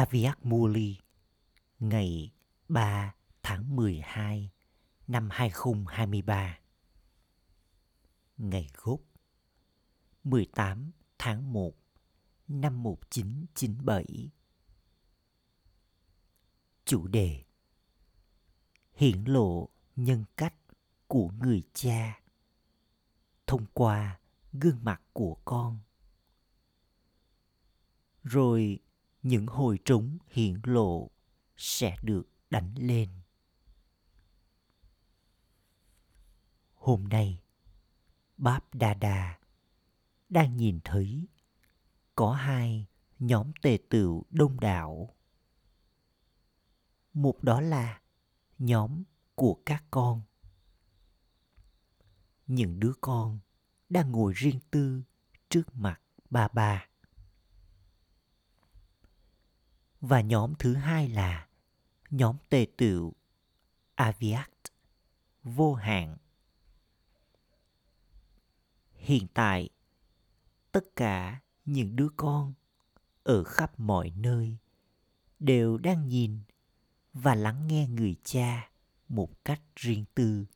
Aviak Muli, ngày 3 tháng 12 năm 2023 Ngày gốc 18 tháng 1 năm 1997 Chủ đề, Hiển lộ nhân cách của người cha thông qua gương mặt của con. Rồi những hồi trống hiển lộ sẽ được đánh lên. Hôm nay, báp đa Đa đang nhìn thấy có hai nhóm tề tựu đông đảo. Một đó là nhóm của các con. Những đứa con đang ngồi riêng tư trước mặt ba ba. Và nhóm thứ hai là nhóm tề tựu Aviat vô hạn. Hiện tại, tất cả những đứa con ở khắp mọi nơi đều đang nhìn và lắng nghe người cha một cách riêng tư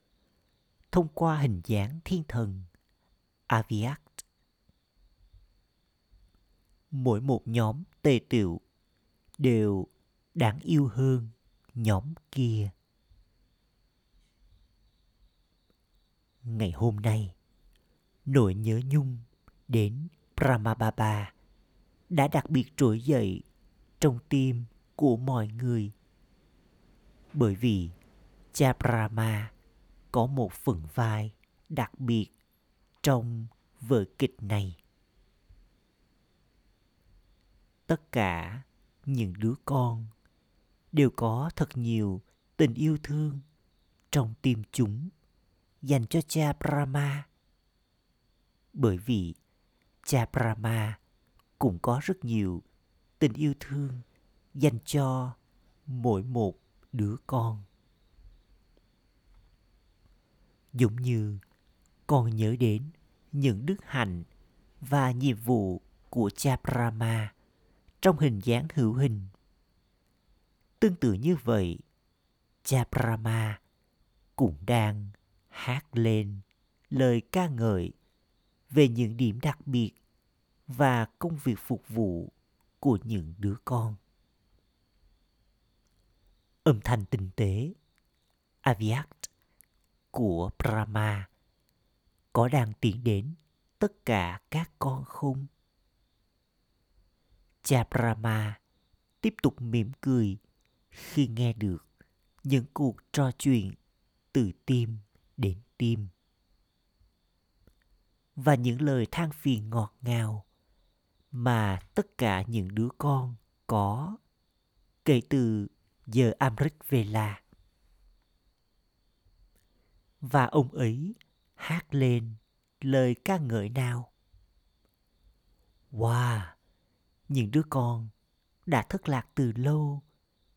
thông qua hình dáng thiên thần Aviat. Mỗi một nhóm tề tựu đều đáng yêu hơn nhóm kia. Ngày hôm nay, nỗi nhớ nhung đến Brahmababa đã đặc biệt trỗi dậy trong tim của mọi người. Bởi vì cha Brahma có một phần vai đặc biệt trong vở kịch này. Tất cả những đứa con đều có thật nhiều tình yêu thương trong tim chúng dành cho cha Brahma. Bởi vì cha Brahma cũng có rất nhiều tình yêu thương dành cho mỗi một đứa con. Giống như con nhớ đến những đức hạnh và nhiệm vụ của cha Brahma trong hình dáng hữu hình. Tương tự như vậy, cha Brahma cũng đang hát lên lời ca ngợi về những điểm đặc biệt và công việc phục vụ của những đứa con. Âm thanh tinh tế Aviat của Brahma có đang tiến đến tất cả các con không? Cha Brahma tiếp tục mỉm cười khi nghe được những cuộc trò chuyện từ tim đến tim. Và những lời than phiền ngọt ngào mà tất cả những đứa con có kể từ giờ Amrit Vela. Và ông ấy hát lên lời ca ngợi nào. Wow! Những đứa con đã thất lạc từ lâu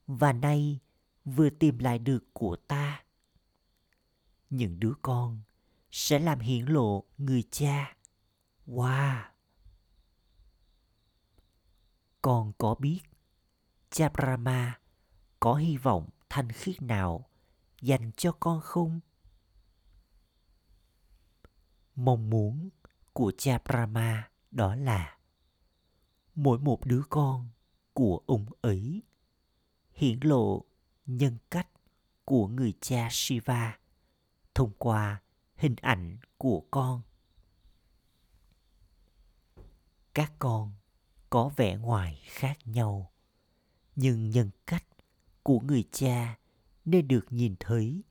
và nay vừa tìm lại được của ta. Những đứa con sẽ làm hiển lộ người cha. Wow! Con có biết cha brahma có hy vọng thanh khiết nào dành cho con không? Mong muốn của cha brahma đó là mỗi một đứa con của ông ấy hiển lộ nhân cách của người cha Shiva thông qua hình ảnh của con. Các con có vẻ ngoài khác nhau, nhưng nhân cách của người cha nên được nhìn thấy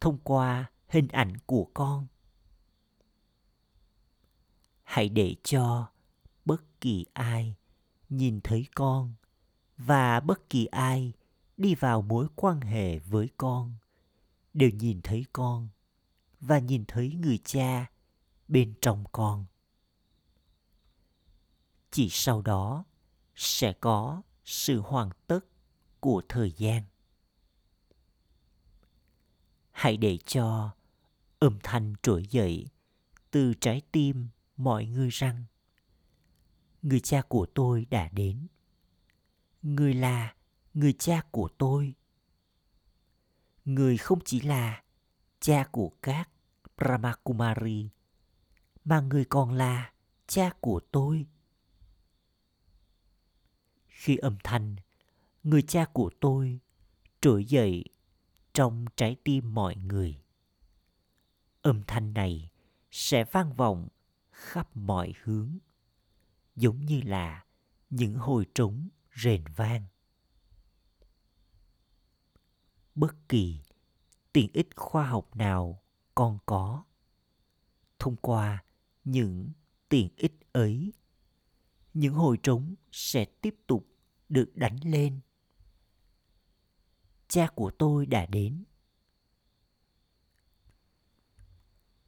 thông qua hình ảnh của con. Hãy để cho bất kỳ ai nhìn thấy con và bất kỳ ai đi vào mối quan hệ với con. Đều nhìn thấy con và nhìn thấy người cha bên trong con. Chỉ sau đó sẽ có sự hoàn tất của thời gian. Hãy để cho âm thanh trỗi dậy từ trái tim mọi người rằng người cha của tôi đã đến. Người là người cha của tôi. Người không chỉ là cha của các brahmakumari, mà người còn là cha của tôi. Khi âm thanh người cha của tôi trỗi dậy trong trái tim mọi người, âm thanh này sẽ vang vọng khắp mọi hướng giống như là những hồi trống rền vang. Bất kỳ tiện ích khoa học nào còn có, thông qua những tiện ích ấy, những hồi trống sẽ tiếp tục được đánh lên. Cha của tôi đã đến.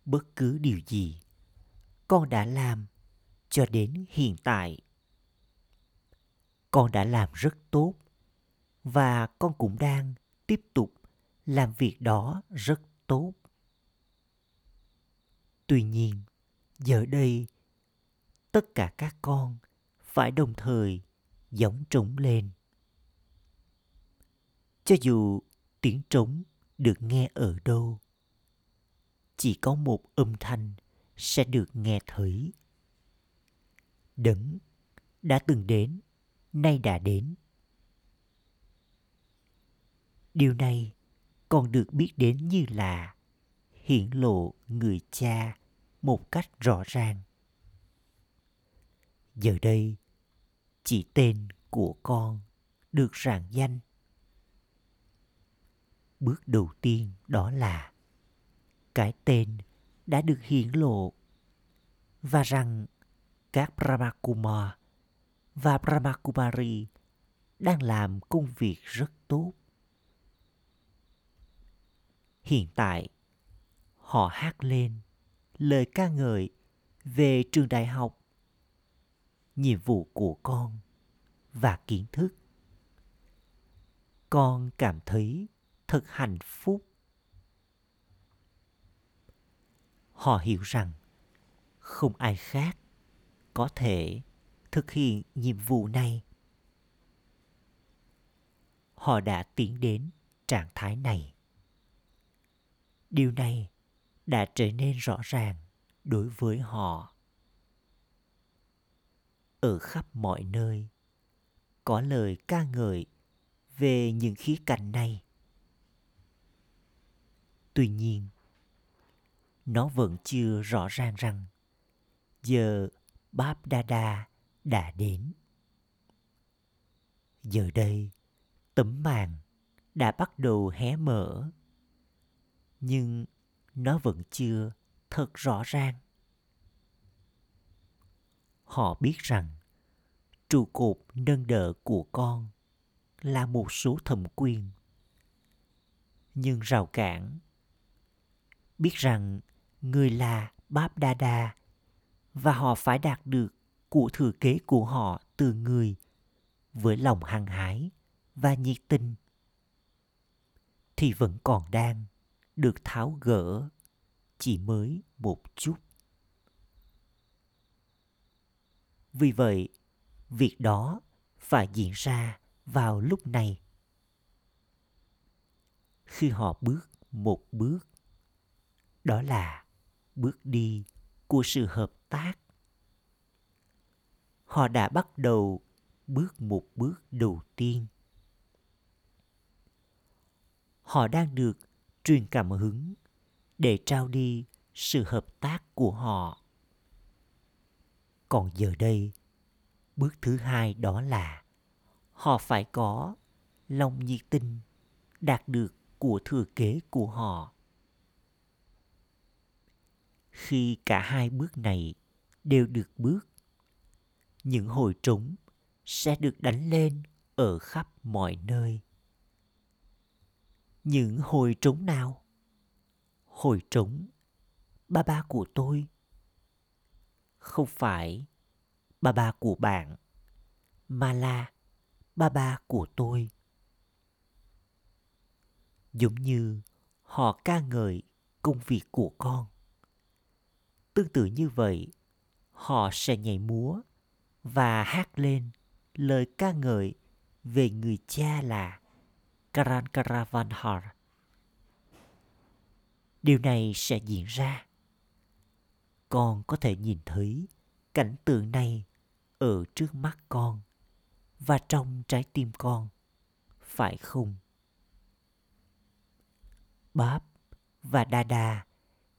Bất cứ điều gì con đã làm cho đến hiện tại. Con đã làm rất tốt và con cũng đang tiếp tục làm việc đó rất tốt. Tuy nhiên, giờ đây, tất cả các con phải đồng thời giống trống lên. Cho dù tiếng trống được nghe ở đâu, chỉ có một âm thanh sẽ được nghe thấy đấng đã từng đến, nay đã đến. Điều này còn được biết đến như là hiển lộ người cha một cách rõ ràng. Giờ đây, chỉ tên của con được rạng danh. Bước đầu tiên đó là cái tên đã được hiển lộ và rằng các Brahmakumar và Brahmakumari đang làm công việc rất tốt. Hiện tại, họ hát lên lời ca ngợi về trường đại học, nhiệm vụ của con và kiến thức. Con cảm thấy thật hạnh phúc. Họ hiểu rằng không ai khác có thể thực hiện nhiệm vụ này. Họ đã tiến đến trạng thái này. Điều này đã trở nên rõ ràng đối với họ. Ở khắp mọi nơi, có lời ca ngợi về những khía cạnh này. Tuy nhiên, nó vẫn chưa rõ ràng rằng giờ Báp Đa đã đến. Giờ đây, tấm màn đã bắt đầu hé mở. Nhưng nó vẫn chưa thật rõ ràng. Họ biết rằng trụ cột nâng đỡ của con là một số thẩm quyền. Nhưng rào cản biết rằng người là Báp Đa Đa và họ phải đạt được của thừa kế của họ từ người với lòng hăng hái và nhiệt tình, thì vẫn còn đang được tháo gỡ chỉ mới một chút. Vì vậy, việc đó phải diễn ra vào lúc này. Khi họ bước một bước, đó là bước đi của sự hợp tác. Họ đã bắt đầu bước một bước đầu tiên. Họ đang được truyền cảm hứng để trao đi sự hợp tác của họ. Còn giờ đây, bước thứ hai đó là họ phải có lòng nhiệt tình đạt được của thừa kế của họ. Khi cả hai bước này đều được bước. Những hồi trống sẽ được đánh lên ở khắp mọi nơi. Những hồi trống nào? Hồi trống ba ba của tôi. Không phải ba ba của bạn, mà là ba ba của tôi. Giống như họ ca ngợi công việc của con. Tương tự như vậy họ sẽ nhảy múa và hát lên lời ca ngợi về người cha là Karankaravanhar. Điều này sẽ diễn ra. Con có thể nhìn thấy cảnh tượng này ở trước mắt con và trong trái tim con, phải không? Báp và Dada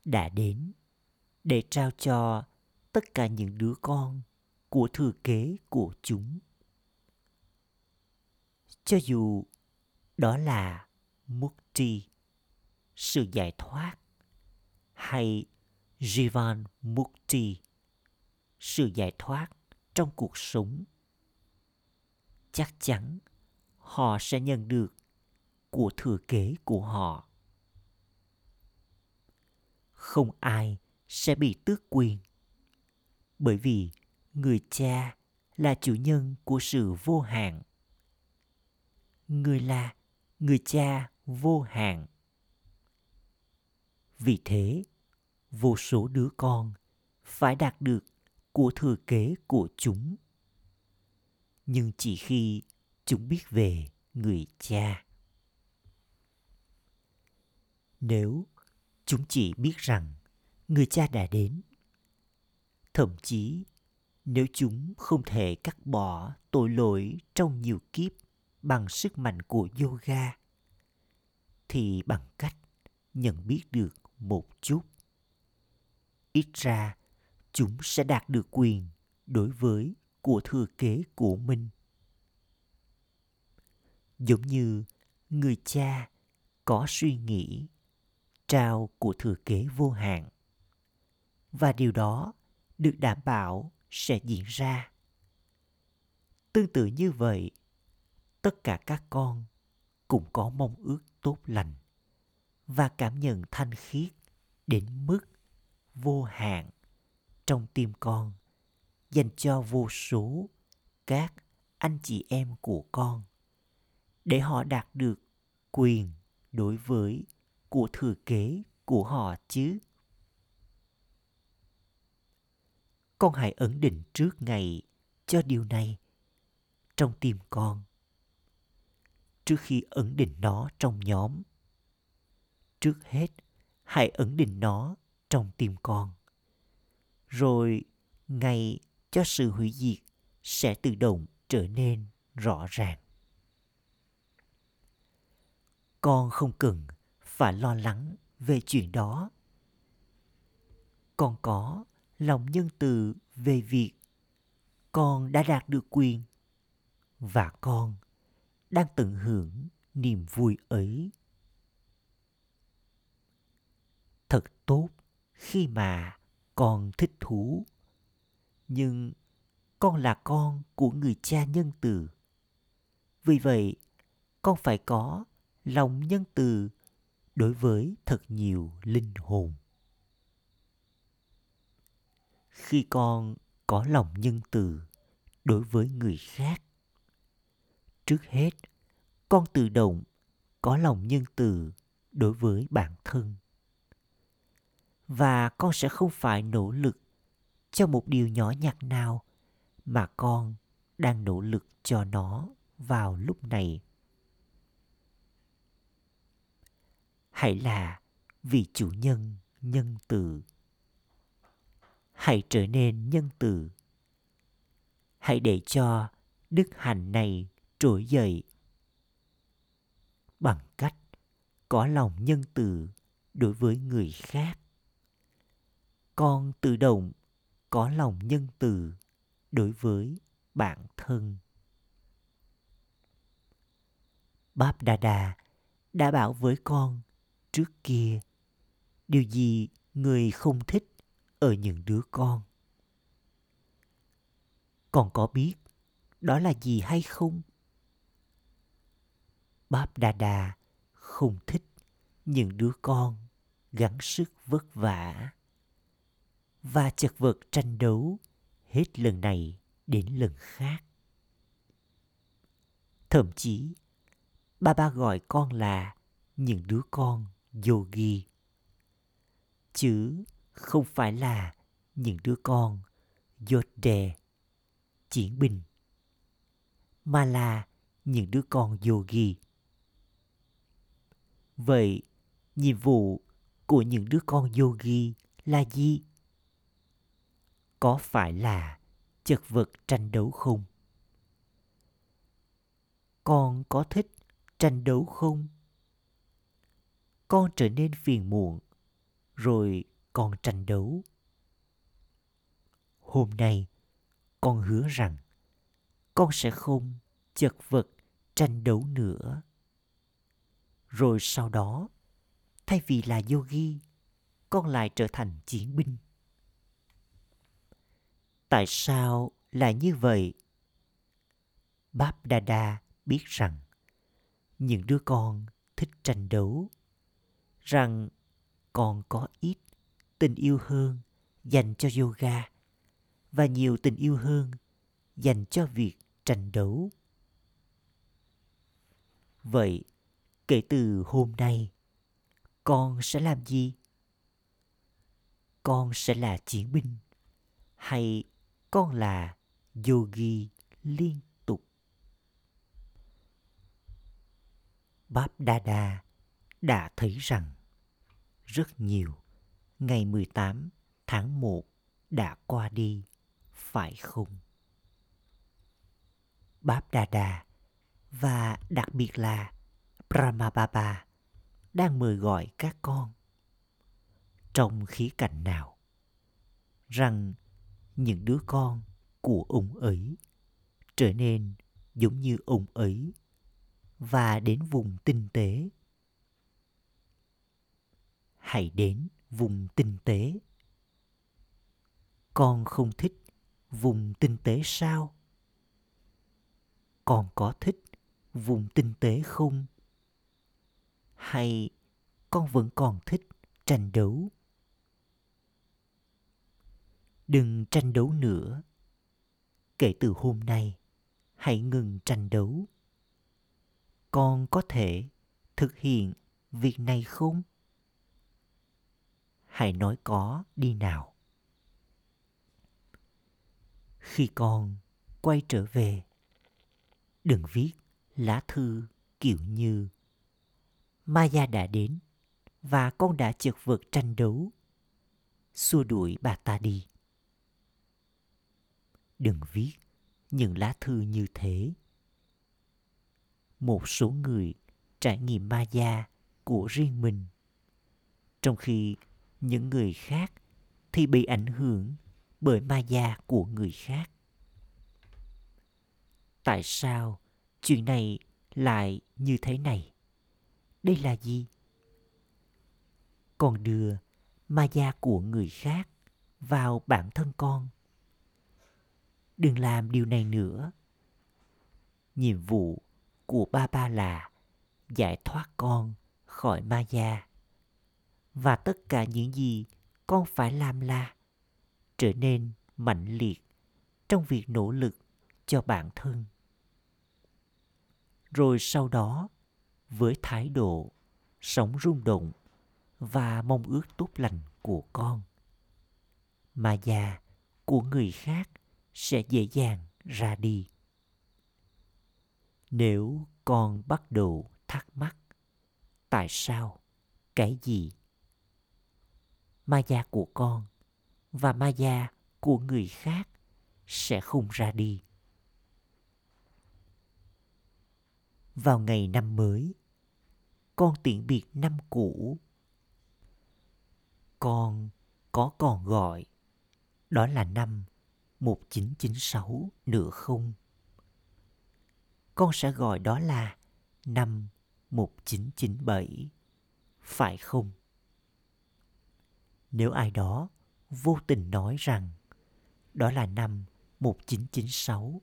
đã đến để trao cho tất cả những đứa con của thừa kế của chúng. Cho dù đó là Mukti, sự giải thoát, hay Jivan Mukti, sự giải thoát trong cuộc sống. Chắc chắn họ sẽ nhận được của thừa kế của họ. Không ai sẽ bị tước quyền bởi vì người cha là chủ nhân của sự vô hạn. Người là người cha vô hạn. Vì thế, vô số đứa con phải đạt được của thừa kế của chúng. Nhưng chỉ khi chúng biết về người cha. Nếu chúng chỉ biết rằng người cha đã đến thậm chí, nếu chúng không thể cắt bỏ tội lỗi trong nhiều kiếp bằng sức mạnh của yoga, thì bằng cách nhận biết được một chút, ít ra chúng sẽ đạt được quyền đối với của thừa kế của mình. Giống như người cha có suy nghĩ trao của thừa kế vô hạn, và điều đó được đảm bảo sẽ diễn ra. Tương tự như vậy, tất cả các con cũng có mong ước tốt lành và cảm nhận thanh khiết đến mức vô hạn trong tim con, dành cho vô số các anh chị em của con để họ đạt được quyền đối với của thừa kế của họ chứ. Con hãy ấn định trước ngày cho điều này trong tim con. Trước khi ấn định nó trong nhóm, trước hết hãy ấn định nó trong tim con. Rồi ngày cho sự hủy diệt sẽ tự động trở nên rõ ràng. Con không cần phải lo lắng về chuyện đó. Con có lòng nhân từ về việc con đã đạt được quyền và con đang tận hưởng niềm vui ấy. Thật tốt khi mà con thích thú, nhưng con là con của người cha nhân từ. Vì vậy, con phải có lòng nhân từ đối với thật nhiều linh hồn khi con có lòng nhân từ đối với người khác. Trước hết, con tự động có lòng nhân từ đối với bản thân. Và con sẽ không phải nỗ lực cho một điều nhỏ nhặt nào mà con đang nỗ lực cho nó vào lúc này. Hãy là vì chủ nhân nhân từ hãy trở nên nhân từ. Hãy để cho đức hạnh này trỗi dậy. Bằng cách có lòng nhân từ đối với người khác. Con tự động có lòng nhân từ đối với bản thân. Báp đà đà đã bảo với con trước kia, điều gì người không thích ở những đứa con. Con có biết đó là gì hay không? Báp đà đà không thích những đứa con gắng sức vất vả và chật vật tranh đấu hết lần này đến lần khác. Thậm chí, ba ba gọi con là những đứa con yogi, chứ không phải là những đứa con dột đè chiến binh mà là những đứa con yogi. Vậy, nhiệm vụ của những đứa con yogi là gì? Có phải là chật vật tranh đấu không? Con có thích tranh đấu không? Con trở nên phiền muộn, rồi con tranh đấu. Hôm nay, con hứa rằng con sẽ không chật vật tranh đấu nữa. Rồi sau đó, thay vì là yogi, con lại trở thành chiến binh. Tại sao là như vậy? Báp Đa biết rằng những đứa con thích tranh đấu, rằng con có ít tình yêu hơn dành cho yoga và nhiều tình yêu hơn dành cho việc tranh đấu. Vậy, kể từ hôm nay, con sẽ làm gì? Con sẽ là chiến binh hay con là yogi liên tục? Báp Đa đã thấy rằng rất nhiều ngày 18 tháng 1 đã qua đi, phải không? Báp Đà Đà và đặc biệt là Brahma Baba đang mời gọi các con. Trong khí cảnh nào? Rằng những đứa con của ông ấy trở nên giống như ông ấy và đến vùng tinh tế. Hãy đến vùng tinh tế. Con không thích vùng tinh tế sao? Con có thích vùng tinh tế không? Hay con vẫn còn thích tranh đấu? Đừng tranh đấu nữa. Kể từ hôm nay, hãy ngừng tranh đấu. Con có thể thực hiện việc này không? Hãy nói có đi nào. Khi con quay trở về, đừng viết lá thư kiểu như, Maya đã đến và con đã chật vật tranh đấu. Xua đuổi bà ta đi. Đừng viết những lá thư như thế. Một số người trải nghiệm Maya của riêng mình, trong khi những người khác thì bị ảnh hưởng bởi ma da của người khác. Tại sao chuyện này lại như thế này? Đây là gì? Con đưa ma da của người khác vào bản thân con. Đừng làm điều này nữa. Nhiệm vụ của ba ba là giải thoát con khỏi ma da và tất cả những gì con phải làm là trở nên mạnh liệt trong việc nỗ lực cho bản thân. Rồi sau đó, với thái độ sống rung động và mong ước tốt lành của con, mà già của người khác sẽ dễ dàng ra đi. Nếu con bắt đầu thắc mắc tại sao cái gì ma gia của con và ma gia của người khác sẽ không ra đi vào ngày năm mới con tiễn biệt năm cũ con có còn gọi đó là năm 1996 nữa không? Con sẽ gọi đó là năm 1997, phải không? Nếu ai đó vô tình nói rằng đó là năm 1996,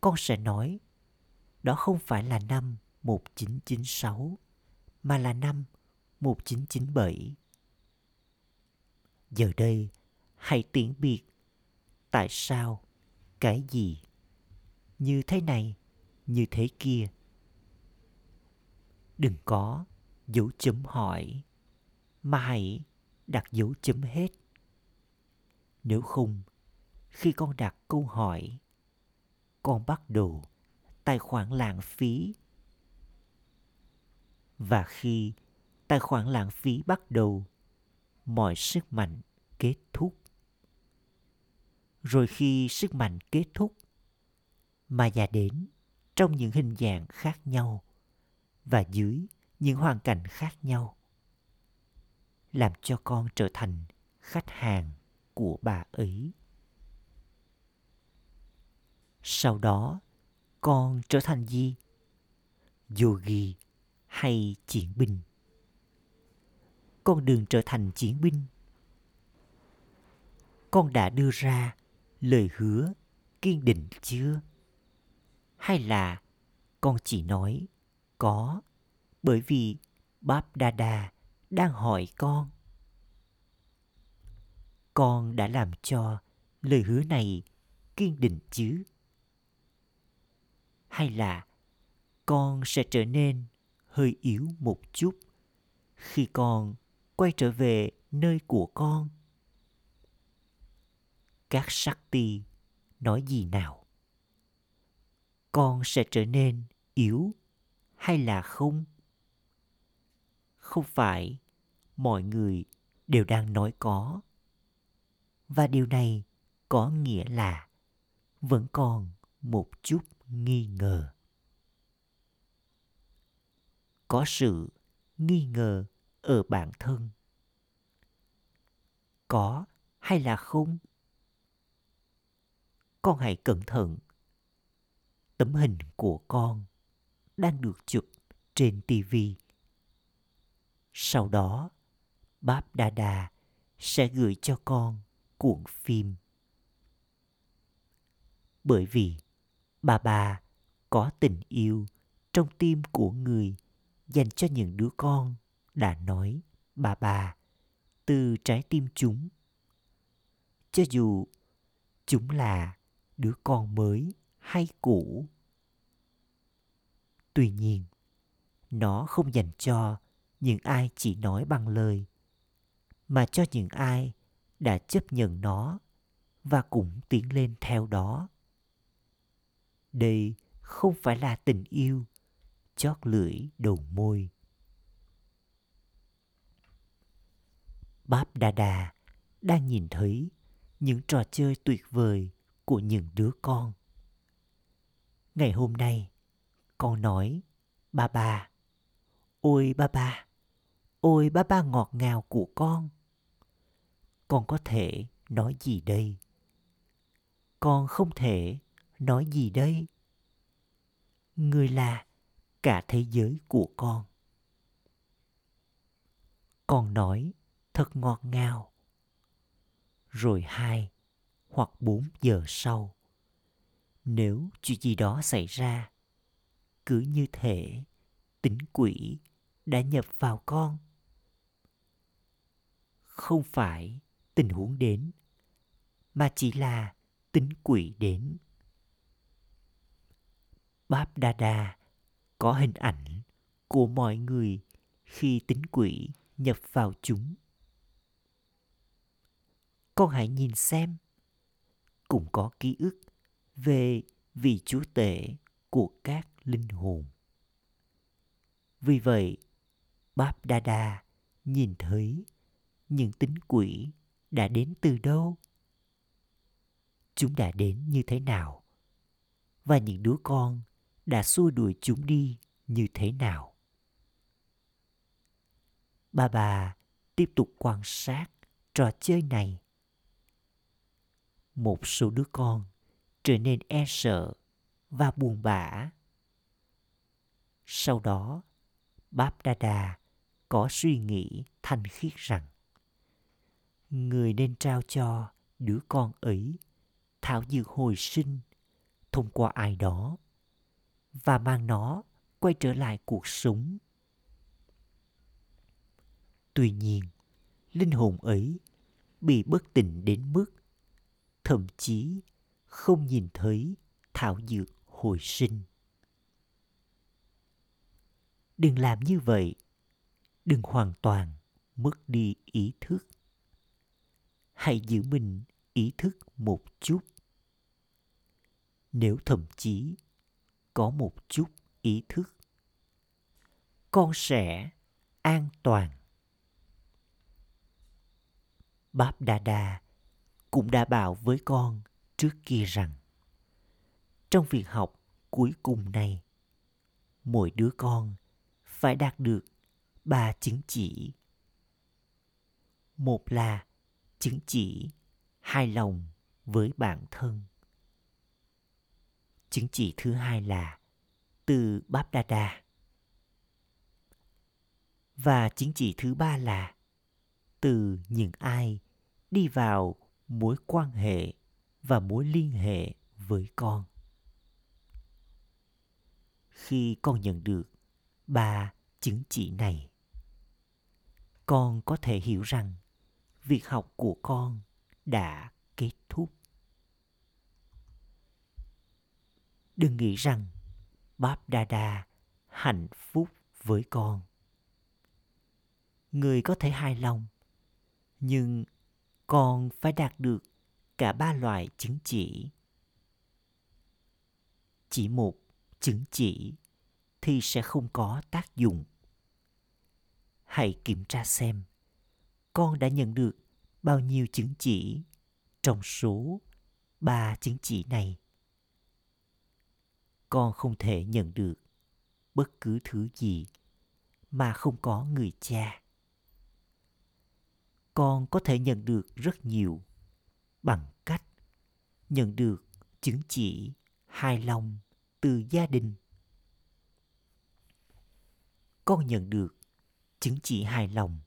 con sẽ nói đó không phải là năm 1996 mà là năm 1997. Giờ đây, hãy tiễn biệt tại sao, cái gì, như thế này, như thế kia. Đừng có dấu chấm hỏi, mà hãy đặt dấu chấm hết. Nếu không, khi con đặt câu hỏi, con bắt đầu tài khoản lãng phí và khi tài khoản lãng phí bắt đầu mọi sức mạnh kết thúc rồi khi sức mạnh kết thúc mà già đến trong những hình dạng khác nhau và dưới những hoàn cảnh khác nhau làm cho con trở thành khách hàng của bà ấy. Sau đó, con trở thành gì? Yogi hay chiến binh? Con đường trở thành chiến binh? Con đã đưa ra lời hứa, kiên định chưa? Hay là con chỉ nói có bởi vì báp đa đa đang hỏi con. Con đã làm cho lời hứa này kiên định chứ? Hay là con sẽ trở nên hơi yếu một chút khi con quay trở về nơi của con? Các sắc ti nói gì nào? Con sẽ trở nên yếu hay là không? Không phải mọi người đều đang nói có. Và điều này có nghĩa là vẫn còn một chút nghi ngờ. Có sự nghi ngờ ở bản thân. Có hay là không? Con hãy cẩn thận. Tấm hình của con đang được chụp trên tivi sau đó báp đa đa sẽ gửi cho con cuộn phim. Bởi vì bà bà có tình yêu trong tim của người dành cho những đứa con, đã nói bà bà, từ trái tim chúng. Cho dù chúng là đứa con mới hay cũ, tuy nhiên, nó không dành cho những ai chỉ nói bằng lời, mà cho những ai đã chấp nhận nó và cũng tiến lên theo đó. Đây không phải là tình yêu, chót lưỡi đầu môi. Báp đà đà đang nhìn thấy những trò chơi tuyệt vời của những đứa con. Ngày hôm nay, con nói, ba ba, ôi ba ba ôi ba ba ngọt ngào của con. Con có thể nói gì đây? Con không thể nói gì đây? Người là cả thế giới của con. Con nói thật ngọt ngào. Rồi hai hoặc bốn giờ sau, nếu chuyện gì đó xảy ra, cứ như thể tính quỷ đã nhập vào con không phải tình huống đến, mà chỉ là tính quỷ đến. Báp đa đa có hình ảnh của mọi người khi tính quỷ nhập vào chúng. Con hãy nhìn xem, cũng có ký ức về vị chúa tể của các linh hồn. Vì vậy báp đa đa nhìn thấy những tính quỷ đã đến từ đâu? Chúng đã đến như thế nào? Và những đứa con đã xua đuổi chúng đi như thế nào? Bà bà tiếp tục quan sát trò chơi này. Một số đứa con trở nên e sợ và buồn bã. Sau đó báp đa đa có suy nghĩ thanh khiết rằng người nên trao cho đứa con ấy thảo dược hồi sinh thông qua ai đó và mang nó quay trở lại cuộc sống. Tuy nhiên, linh hồn ấy bị bất tỉnh đến mức thậm chí không nhìn thấy thảo dược hồi sinh. Đừng làm như vậy, đừng hoàn toàn mất đi ý thức hãy giữ mình ý thức một chút. Nếu thậm chí có một chút ý thức, con sẽ an toàn. Báp đa đa cũng đã bảo với con trước kia rằng, trong việc học cuối cùng này, mỗi đứa con phải đạt được ba chứng chỉ. Một là chứng chỉ hài lòng với bản thân. Chứng chỉ thứ hai là từ báp đa đa. Và chứng chỉ thứ ba là từ những ai đi vào mối quan hệ và mối liên hệ với con. Khi con nhận được ba chứng chỉ này, con có thể hiểu rằng việc học của con đã kết thúc. Đừng nghĩ rằng báp đa đa hạnh phúc với con. Người có thể hài lòng, nhưng con phải đạt được cả ba loại chứng chỉ. Chỉ một chứng chỉ thì sẽ không có tác dụng. Hãy kiểm tra xem con đã nhận được bao nhiêu chứng chỉ trong số ba chứng chỉ này? Con không thể nhận được bất cứ thứ gì mà không có người cha. Con có thể nhận được rất nhiều bằng cách nhận được chứng chỉ hài lòng từ gia đình. Con nhận được chứng chỉ hài lòng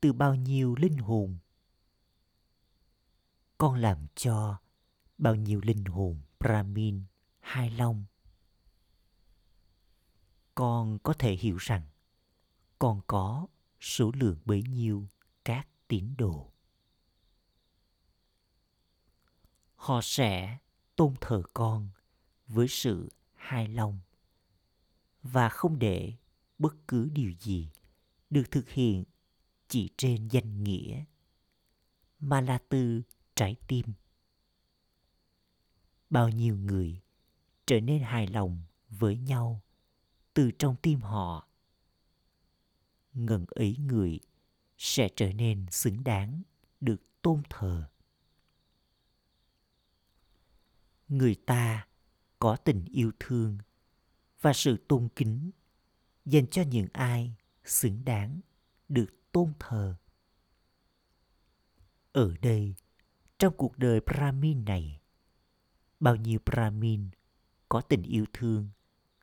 từ bao nhiêu linh hồn. Con làm cho bao nhiêu linh hồn brahmin hài lòng con có thể hiểu rằng con có số lượng bấy nhiêu các tín đồ. Họ sẽ tôn thờ con với sự hài lòng và không để bất cứ điều gì được thực hiện chỉ trên danh nghĩa. Mà là từ trái tim. Bao nhiêu người trở nên hài lòng với nhau từ trong tim họ. Ngần ấy người sẽ trở nên xứng đáng được tôn thờ. Người ta có tình yêu thương và sự tôn kính dành cho những ai xứng đáng được tôn thờ. Ở đây, trong cuộc đời brahmin này, bao nhiêu brahmin có tình yêu thương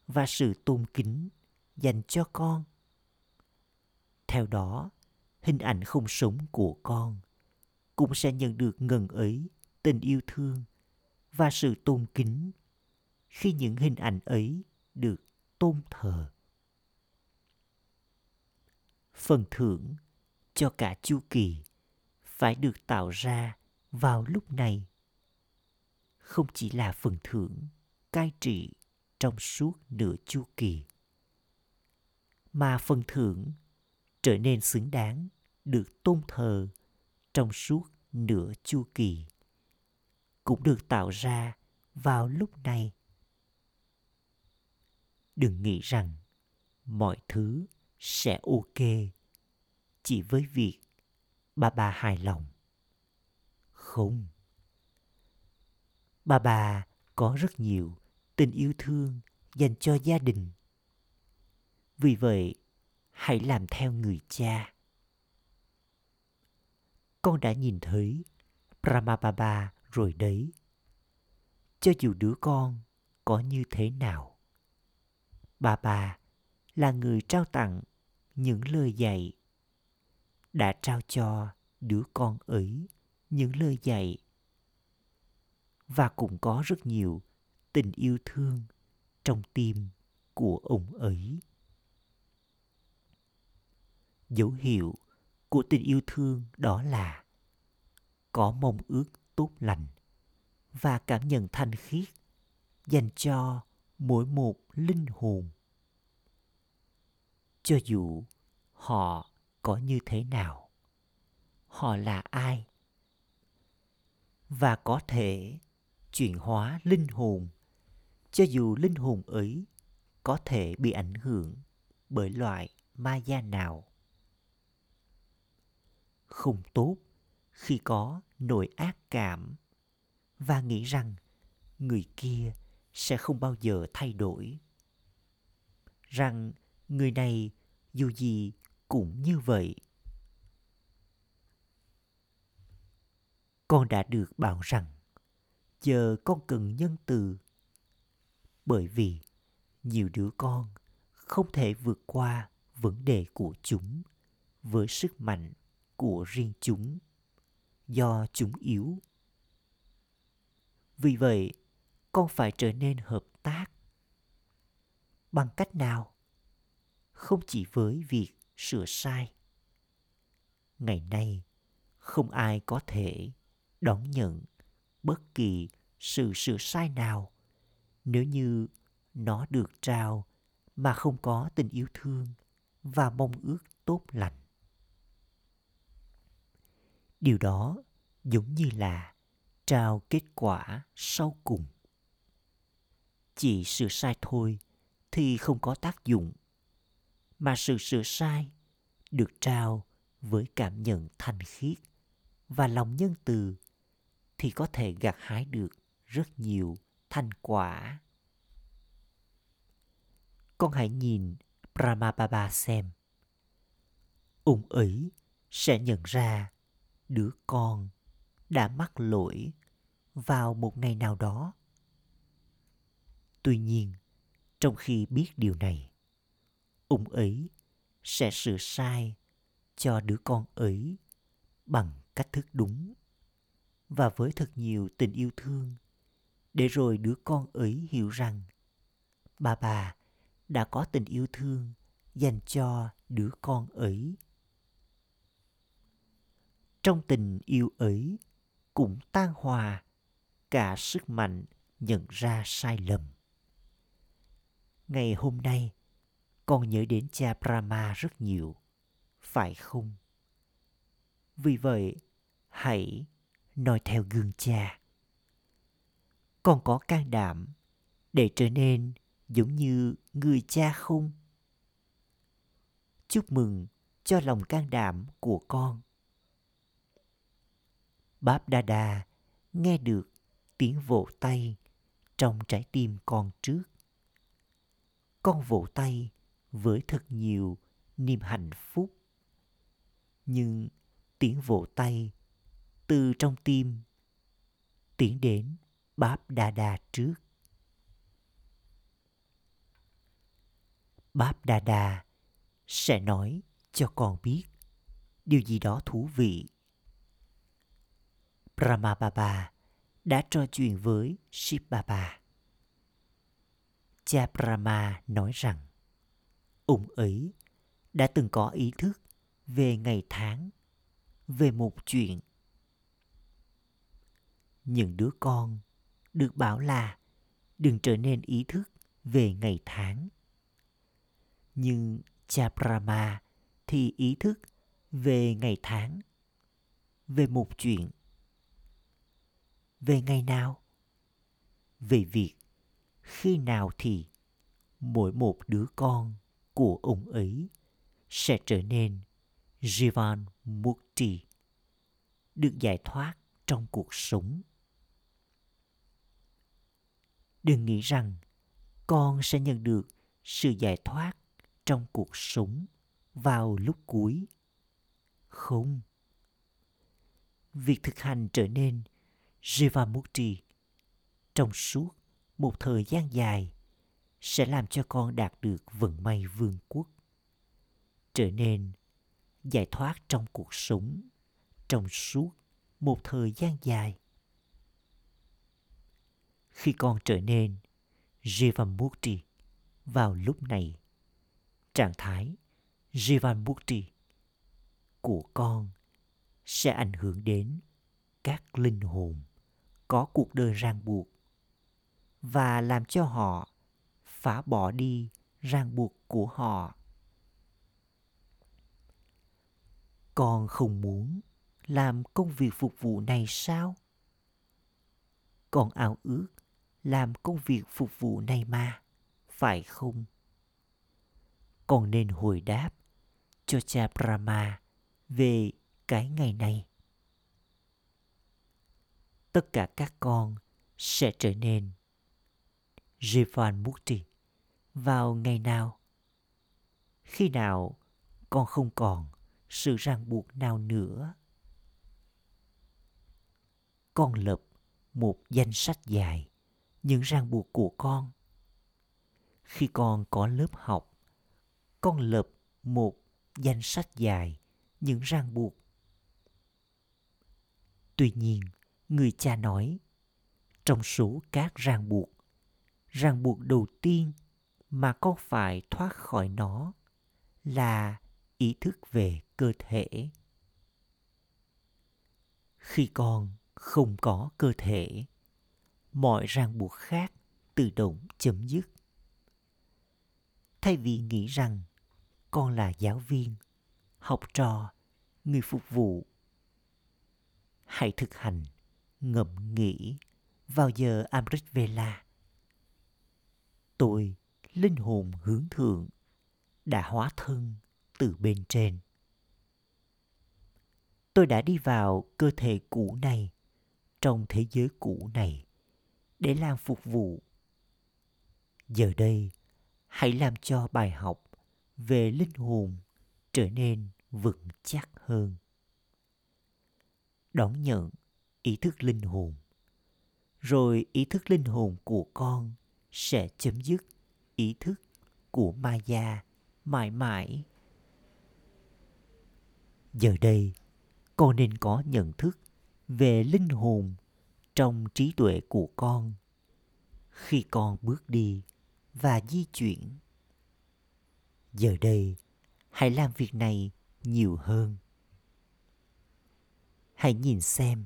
và sự tôn kính dành cho con? Theo đó, hình ảnh không sống của con cũng sẽ nhận được ngần ấy tình yêu thương và sự tôn kính khi những hình ảnh ấy được tôn thờ phần thưởng cho cả chu kỳ phải được tạo ra vào lúc này. Không chỉ là phần thưởng cai trị trong suốt nửa chu kỳ, mà phần thưởng trở nên xứng đáng được tôn thờ trong suốt nửa chu kỳ, cũng được tạo ra vào lúc này. Đừng nghĩ rằng mọi thứ sẽ ok chỉ với việc bà bà hài lòng không bà bà có rất nhiều tình yêu thương dành cho gia đình vì vậy, hãy làm theo người cha con đã nhìn thấy Brahmababa rồi đấy. Cho dù đứa con có như thế nào. Bà bà là người trao tặng những lời dạy, đã trao cho đứa con ấy những lời dạy. Và cũng có rất nhiều tình yêu thương trong tim của ông ấy. Dấu hiệu của tình yêu thương đó là có mong ước tốt lành và cảm nhận thanh khiết dành cho mỗi một linh hồn cho dù họ có như thế nào, họ là ai? Và có thể chuyển hóa linh hồn. Cho dù linh hồn ấy có thể bị ảnh hưởng bởi loại ma gia nào. Không tốt khi có nỗi ác cảm và nghĩ rằng người kia sẽ không bao giờ thay đổi. Rằng người này dù gì cũng như vậy. Con đã được bảo rằng, giờ con cần nhân từ, bởi vì nhiều đứa con không thể vượt qua vấn đề của chúng với sức mạnh của riêng chúng, do chúng yếu. Vì vậy, con phải trở nên hợp tác. Bằng cách nào? Không chỉ với việc sửa sai. Ngày nay, không ai có thể đón nhận bất kỳ sự sửa sai nào nếu như nó được trao mà không có tình yêu thương và mong ước tốt lành. Điều đó giống như là trao kết quả sau cùng. Chỉ sửa sai thôi thì không có tác dụng mà sự sửa sai được trao với cảm nhận thanh khiết và lòng nhân từ thì có thể gặt hái được rất nhiều thành quả. Con hãy nhìn Brahmababa xem. Ông ấy sẽ nhận ra đứa con đã mắc lỗi vào một ngày nào đó. Tuy nhiên, trong khi biết điều này, ông ấy sẽ sửa sai cho đứa con ấy bằng cách thức đúng và với thật nhiều tình yêu thương. Để rồi đứa con ấy hiểu rằng bà bà đã có tình yêu thương dành cho đứa con ấy. Trong tình yêu ấy cũng tan hòa cả sức mạnh nhận ra sai lầm. Ngày hôm nay con nhớ đến cha brahma rất nhiều, phải không? Vì vậy, hãy noi theo gương cha. Con có can đảm để trở nên giống như người cha không? Chúc mừng cho lòng can đảm của con. Báp đa đa nghe được tiếng vỗ tay trong trái tim con trước. Con vỗ tay với thật nhiều niềm hạnh phúc. Nhưng tiếng vỗ tay từ trong tim tiến đến báp đa đa trước. Báp đa đa sẽ nói cho con biết điều gì đó thú vị. Brahma baba đã trò chuyện với shiv baba cha brahma nói rằng ủng ý đã từng có ý thức về ngày tháng về một chuyện những đứa con được bảo là đừng trở nên ý thức về ngày tháng. Nhưng cha Brahma thì ý thức về ngày tháng, về một chuyện. Về ngày nào? Về việc khi nào thì mỗi một đứa con của ông ấy sẽ trở nên Jivan Mukti, được giải thoát trong cuộc sống. Đừng nghĩ rằng con sẽ nhận được sự giải thoát trong cuộc sống vào lúc cuối. Không. Việc thực hành trở nên Jivamukti trong suốt một thời gian dài sẽ làm cho con đạt được vận may vương quốc, trở nên giải thoát trong cuộc sống, trong suốt một thời gian dài khi con trở nên Jivamukti vào lúc này. Trạng thái Jivamukti của con sẽ ảnh hưởng đến các linh hồn có cuộc đời ràng buộc và làm cho họ phá bỏ đi ràng buộc của họ. Con không muốn làm công việc phục vụ này sao? Con ao ước làm công việc phục vụ này mà, phải không? Con nên hồi đáp cho cha Brahma về cái ngày này. Tất cả các con sẽ trở nên Jivan Mukti vào ngày nào? Khi nào con không còn sự ràng buộc nào nữa? Con lập một danh sách dài những ràng buộc của con. Khi con có lớp học, con lập một danh sách dài những ràng buộc. Tuy nhiên, người cha nói, trong số các ràng buộc, ràng buộc đầu tiên mà con phải thoát khỏi nó là ý thức về cơ thể. Khi con không có cơ thể, mọi ràng buộc khác tự động chấm dứt. Thay vì nghĩ rằng con là giáo viên, học trò, người phục vụ, hãy thực hành ngậm nghĩ vào giờ Amrit Vela. Tôi, linh hồn hướng thượng, đã hóa thân từ bên trên. Tôi đã đi vào cơ thể cũ này, trong thế giới cũ này, để làm phục vụ. Giờ đây, hãy làm cho bài học về linh hồn trở nên vững chắc hơn. Đón nhận ý thức linh hồn, rồi ý thức linh hồn của con sẽ chấm dứt ý thức của Maya mãi mãi. Giờ đây, con nên có nhận thức về linh hồn trong trí tuệ của con khi con bước đi và di chuyển. Giờ đây, hãy làm việc này nhiều hơn. Hãy nhìn xem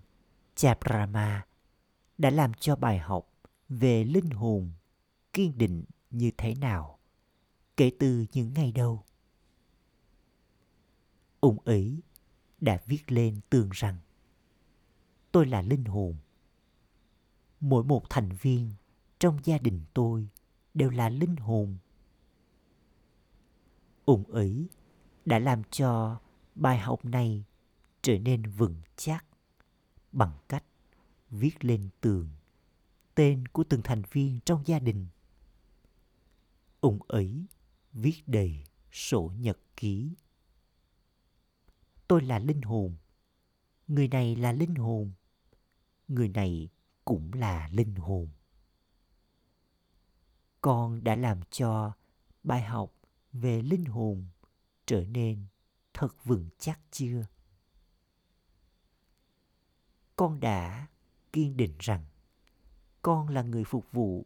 cha Brahma đã làm cho bài học về linh hồn kiên định như thế nào, kể từ những ngày đầu. Ông ấy đã viết lên tường rằng, tôi là linh hồn. Mỗi một thành viên trong gia đình tôi đều là linh hồn. Ông ấy đã làm cho bài học này trở nên vững chắc bằng cách viết lên tường tên của từng thành viên trong gia đình. Ông ấy viết đầy sổ nhật ký. Tôi là linh hồn. Người này là linh hồn. Người này cũng là linh hồn. Con đã làm cho bài học về linh hồn trở nên thật vững chắc chưa? Con đã kiên định rằng con là người phục vụ.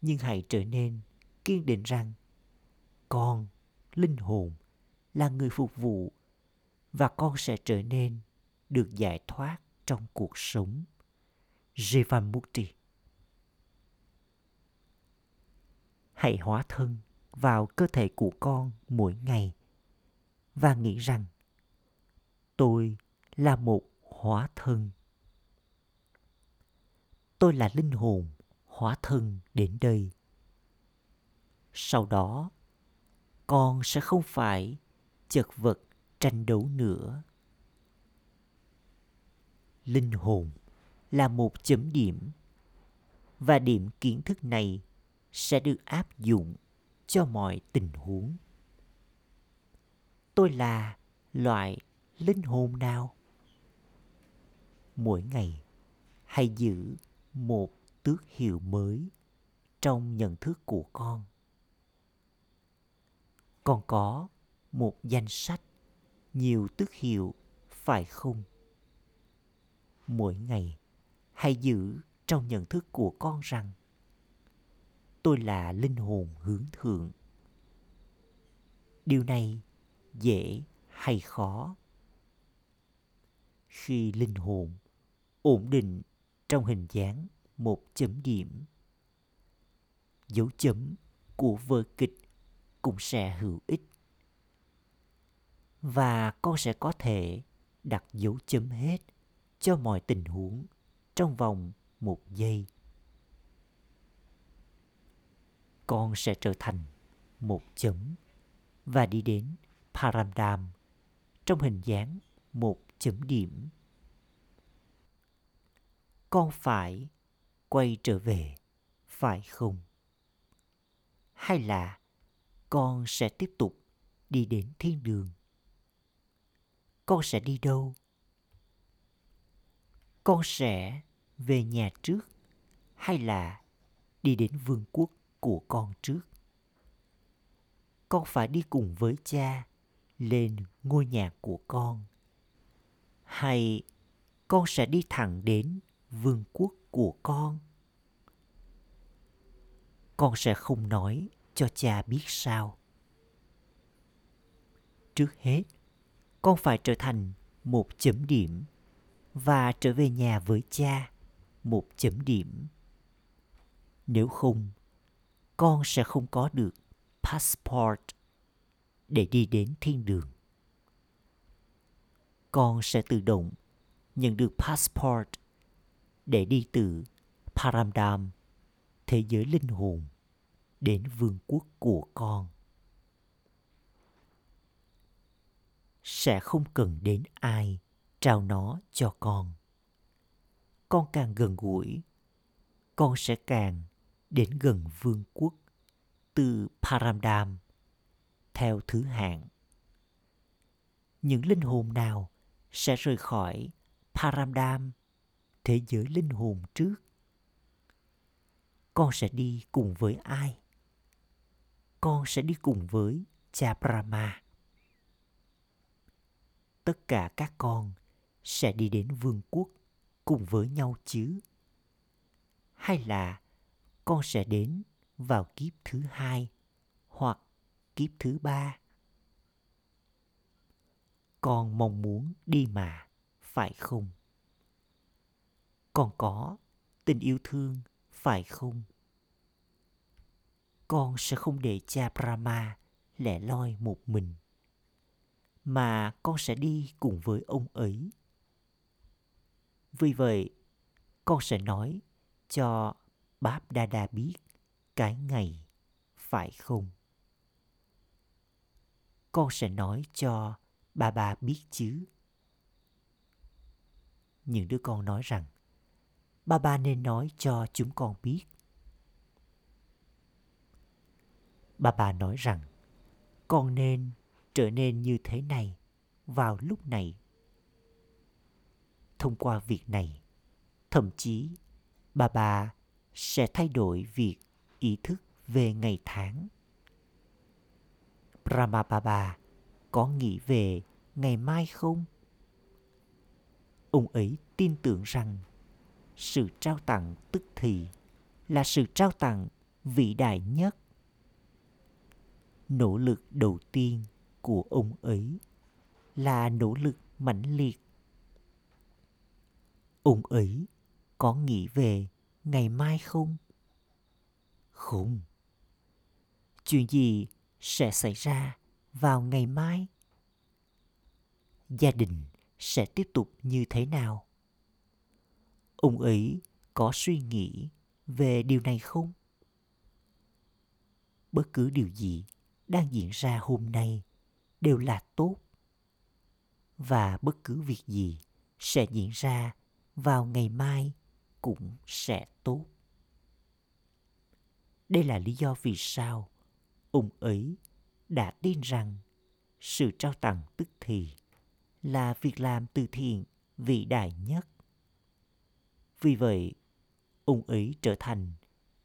Nhưng hãy trở nên kiên định rằng con, linh hồn, là người phục vụ và con sẽ trở nên được giải thoát trong cuộc sống. Jivamukti Hãy hóa thân vào cơ thể của con mỗi ngày và nghĩ rằng tôi là một hóa thân. Tôi là linh hồn hóa thân đến đây. Sau đó, con sẽ không phải chật vật tranh đấu nữa. Linh hồn là một chấm điểm và điểm kiến thức này sẽ được áp dụng cho mọi tình huống. Tôi là loại linh hồn nào? Mỗi ngày hãy giữ một tước hiệu mới trong nhận thức của con còn có một danh sách nhiều tước hiệu phải không? Mỗi ngày hãy giữ trong nhận thức của con rằng tôi là linh hồn hướng thượng. Điều này dễ hay khó? Khi linh hồn ổn định trong hình dáng một chấm điểm, dấu chấm của vở kịch cũng sẽ hữu ích và con sẽ có thể đặt dấu chấm hết cho mọi tình huống trong vòng một giây con sẽ trở thành một chấm và đi đến Paramdam trong hình dáng một chấm điểm. Con phải quay trở về, phải không? Hay là con sẽ tiếp tục đi đến thiên đường? Con sẽ đi đâu? Con sẽ về nhà trước hay là đi đến vương quốc của con trước? Con phải đi cùng với cha lên ngôi nhà của con hay con sẽ đi thẳng đến vương quốc của con con sẽ không nói cho cha biết sao. Trước hết con phải trở thành một chấm điểm và trở về nhà với cha một chấm điểm. Nếu không con sẽ không có được passport để đi đến thiên đường. Con sẽ tự động nhận được passport để đi từ Paramdam, thế giới linh hồn, đến vương quốc của con. Sẽ không cần đến ai trao nó cho con. Con càng gần gũi, con sẽ càng đến gần vương quốc từ Paramdam theo thứ hạng. Những linh hồn nào sẽ rời khỏi Paramdam, thế giới linh hồn trước. Con sẽ đi cùng với ai? Con sẽ đi cùng với cha Brahma. Tất cả các con sẽ đi đến vương quốc cùng với nhau chứ? Hay là con sẽ đến vào kiếp thứ hai hoặc kiếp thứ ba? Con mong muốn đi mà, phải không con có tình yêu thương, phải không con sẽ không để cha brahma lẻ loi một mình, mà con sẽ đi cùng với ông ấy. Vì vậy, con sẽ nói cho báp đa đa biết cái ngày, phải không? Con sẽ nói cho bà bà biết chứ? Những đứa con nói rằng, ba ba nên nói cho chúng con biết bà bà nói rằng, con nên trở nên như thế này vào lúc này. Thông qua việc này, thậm chí bà bà sẽ thay đổi việc ý thức về ngày tháng. Brahma baba có nghĩ về ngày mai không? Ông ấy tin tưởng rằng sự trao tặng tức thì là sự trao tặng vĩ đại nhất nỗ lực đầu tiên của ông ấy là nỗ lực mãnh liệt. Ông ấy có nghĩ về ngày mai không? Không. Chuyện gì sẽ xảy ra vào ngày mai? Gia đình sẽ tiếp tục như thế nào? Ông ấy có suy nghĩ về điều này không? Bất cứ điều gì đang diễn ra hôm nay đều là tốt và bất cứ việc gì sẽ diễn ra vào ngày mai cũng sẽ tốt đây là lý do vì sao ông ấy đã tin rằng sự trao tặng tức thì là việc làm từ thiện vĩ đại nhất. Vì vậy, ông ấy trở thành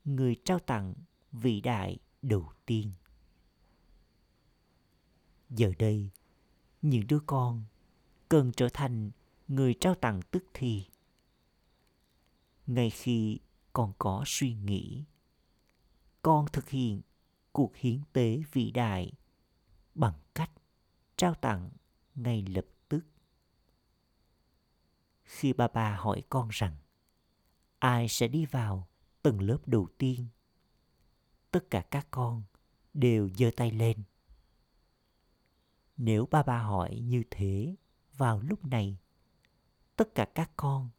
người trao tặng vĩ đại đầu tiên. Giờ đây, những đứa con cần trở thành người trao tặng tức thì. Ngay khi còn có suy nghĩ, con thực hiện cuộc hiến tế vĩ đại bằng cách trao tặng ngay lập tức. Khi bà bà hỏi con rằng ai sẽ đi vào tầng lớp đầu tiên? Tất cả các con đều giơ tay lên nếu ba ba hỏi như thế vào lúc này tất cả các con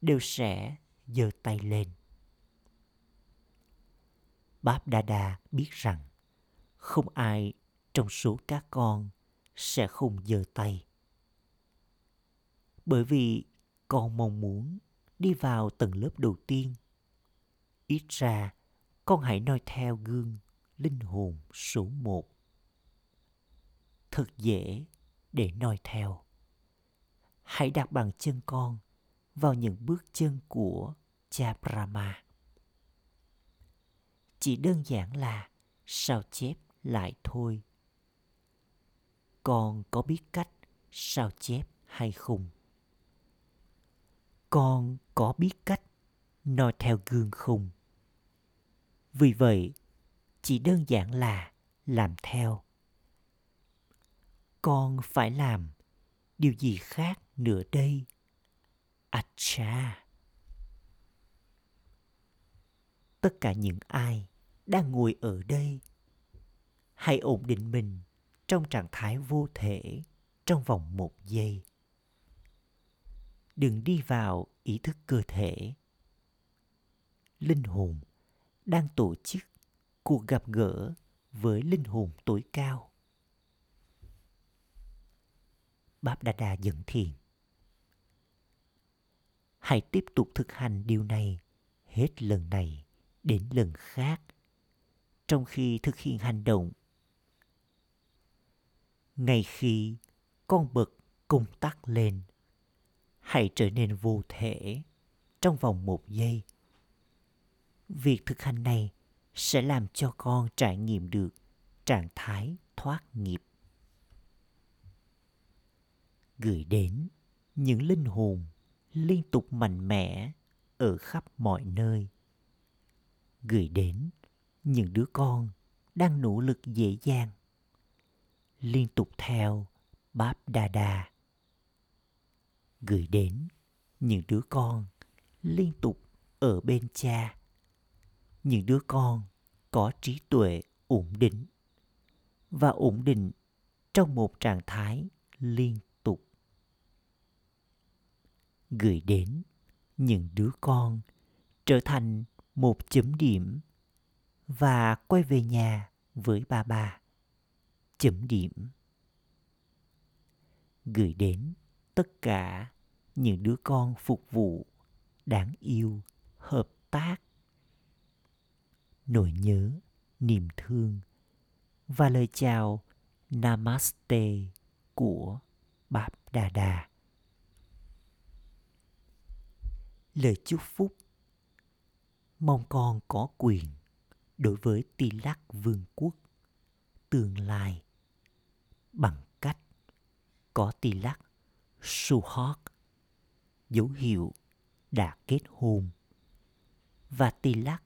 đều sẽ giơ tay lên Báp Đa Đa biết rằng không ai trong số các con sẽ không giơ tay. Bởi vì con mong muốn đi vào tầng lớp đầu tiên. Ít ra, con hãy noi theo gương linh hồn số một. Thật dễ để noi theo. Hãy đặt bằng chân con vào những bước chân của cha Brahma. Chỉ đơn giản là sao chép lại thôi. Con có biết cách sao chép hay không? Con có biết cách noi theo gương không? Vì vậy, chỉ đơn giản là làm theo. Con phải làm điều gì khác nữa đây? Acha. Tất cả những ai đang ngồi ở đây hãy ổn định mình trong trạng thái vô thể trong vòng một giây đừng đi vào ý thức cơ thể linh hồn đang tổ chức cuộc gặp gỡ với linh hồn tối cao báp Đa Đa dẫn thiền. Hãy tiếp tục thực hành điều này hết lần này đến lần khác. Trong khi thực hiện hành động, ngay khi con bật công tắc lên, hãy trở nên vô thể trong vòng một giây. Việc thực hành này sẽ làm cho con trải nghiệm được trạng thái thoát nghiệp gửi đến những linh hồn liên tục mạnh mẽ ở khắp mọi nơi. Gửi đến những đứa con đang nỗ lực dễ dàng, liên tục theo báp đa đa. Gửi đến những đứa con liên tục ở bên cha, những đứa con có trí tuệ ổn định và ổn định trong một trạng thái liên gửi đến những đứa con trở thành một chấm điểm và quay về nhà với ba ba. Chấm điểm. Gửi đến tất cả những đứa con phục vụ đáng yêu, hợp tác, nỗi nhớ, niềm thương và lời chào namaste của bạp đà đà lời chúc phúc. Mong con có quyền đối với Tỳ Lắc Vương quốc. Tương lai bằng cách có Tỳ Lắc Suhok dấu hiệu đã kết hôn. Và Tỳ Lắc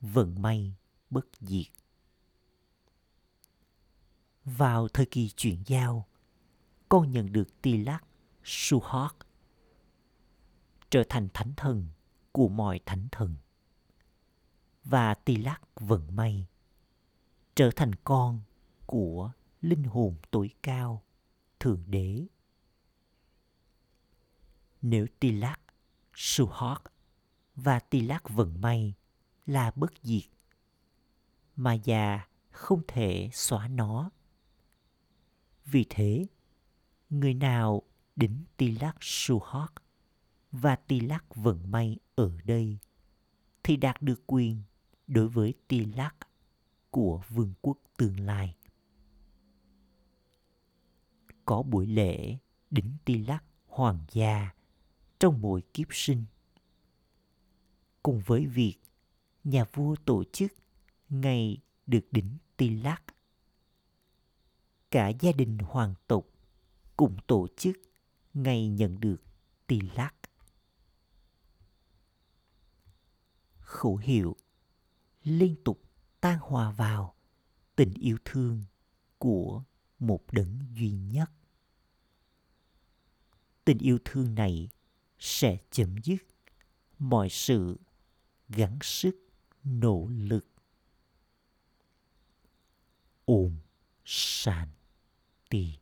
vận may bất diệt. Vào thời kỳ chuyển giao, con nhận được Tỳ Lắc Suhok trở thành thánh thần của mọi thánh thần. Và tỳ lắc vận may, trở thành con của linh hồn tối cao, thượng đế. Nếu tỳ lắc và tỳ lắc vận may là bất diệt, mà già không thể xóa nó. Vì thế, người nào đính tỳ lắc và tỳ lắc vận may ở đây thì đạt được quyền đối với Tỳ Lắc của vương quốc tương lai. Có buổi lễ đính Tỳ Lắc hoàng gia trong mỗi kiếp sinh. Cùng với việc nhà vua tổ chức ngày được đính Tỳ Lắc, cả gia đình hoàng tộc cùng tổ chức ngày nhận được Tỳ Lắc. Khẩu hiệu, liên tục tan hòa vào tình yêu thương của một đấng duy nhất. Tình yêu thương này sẽ chấm dứt mọi sự gắng sức, nỗ lực. Ôm sàn tì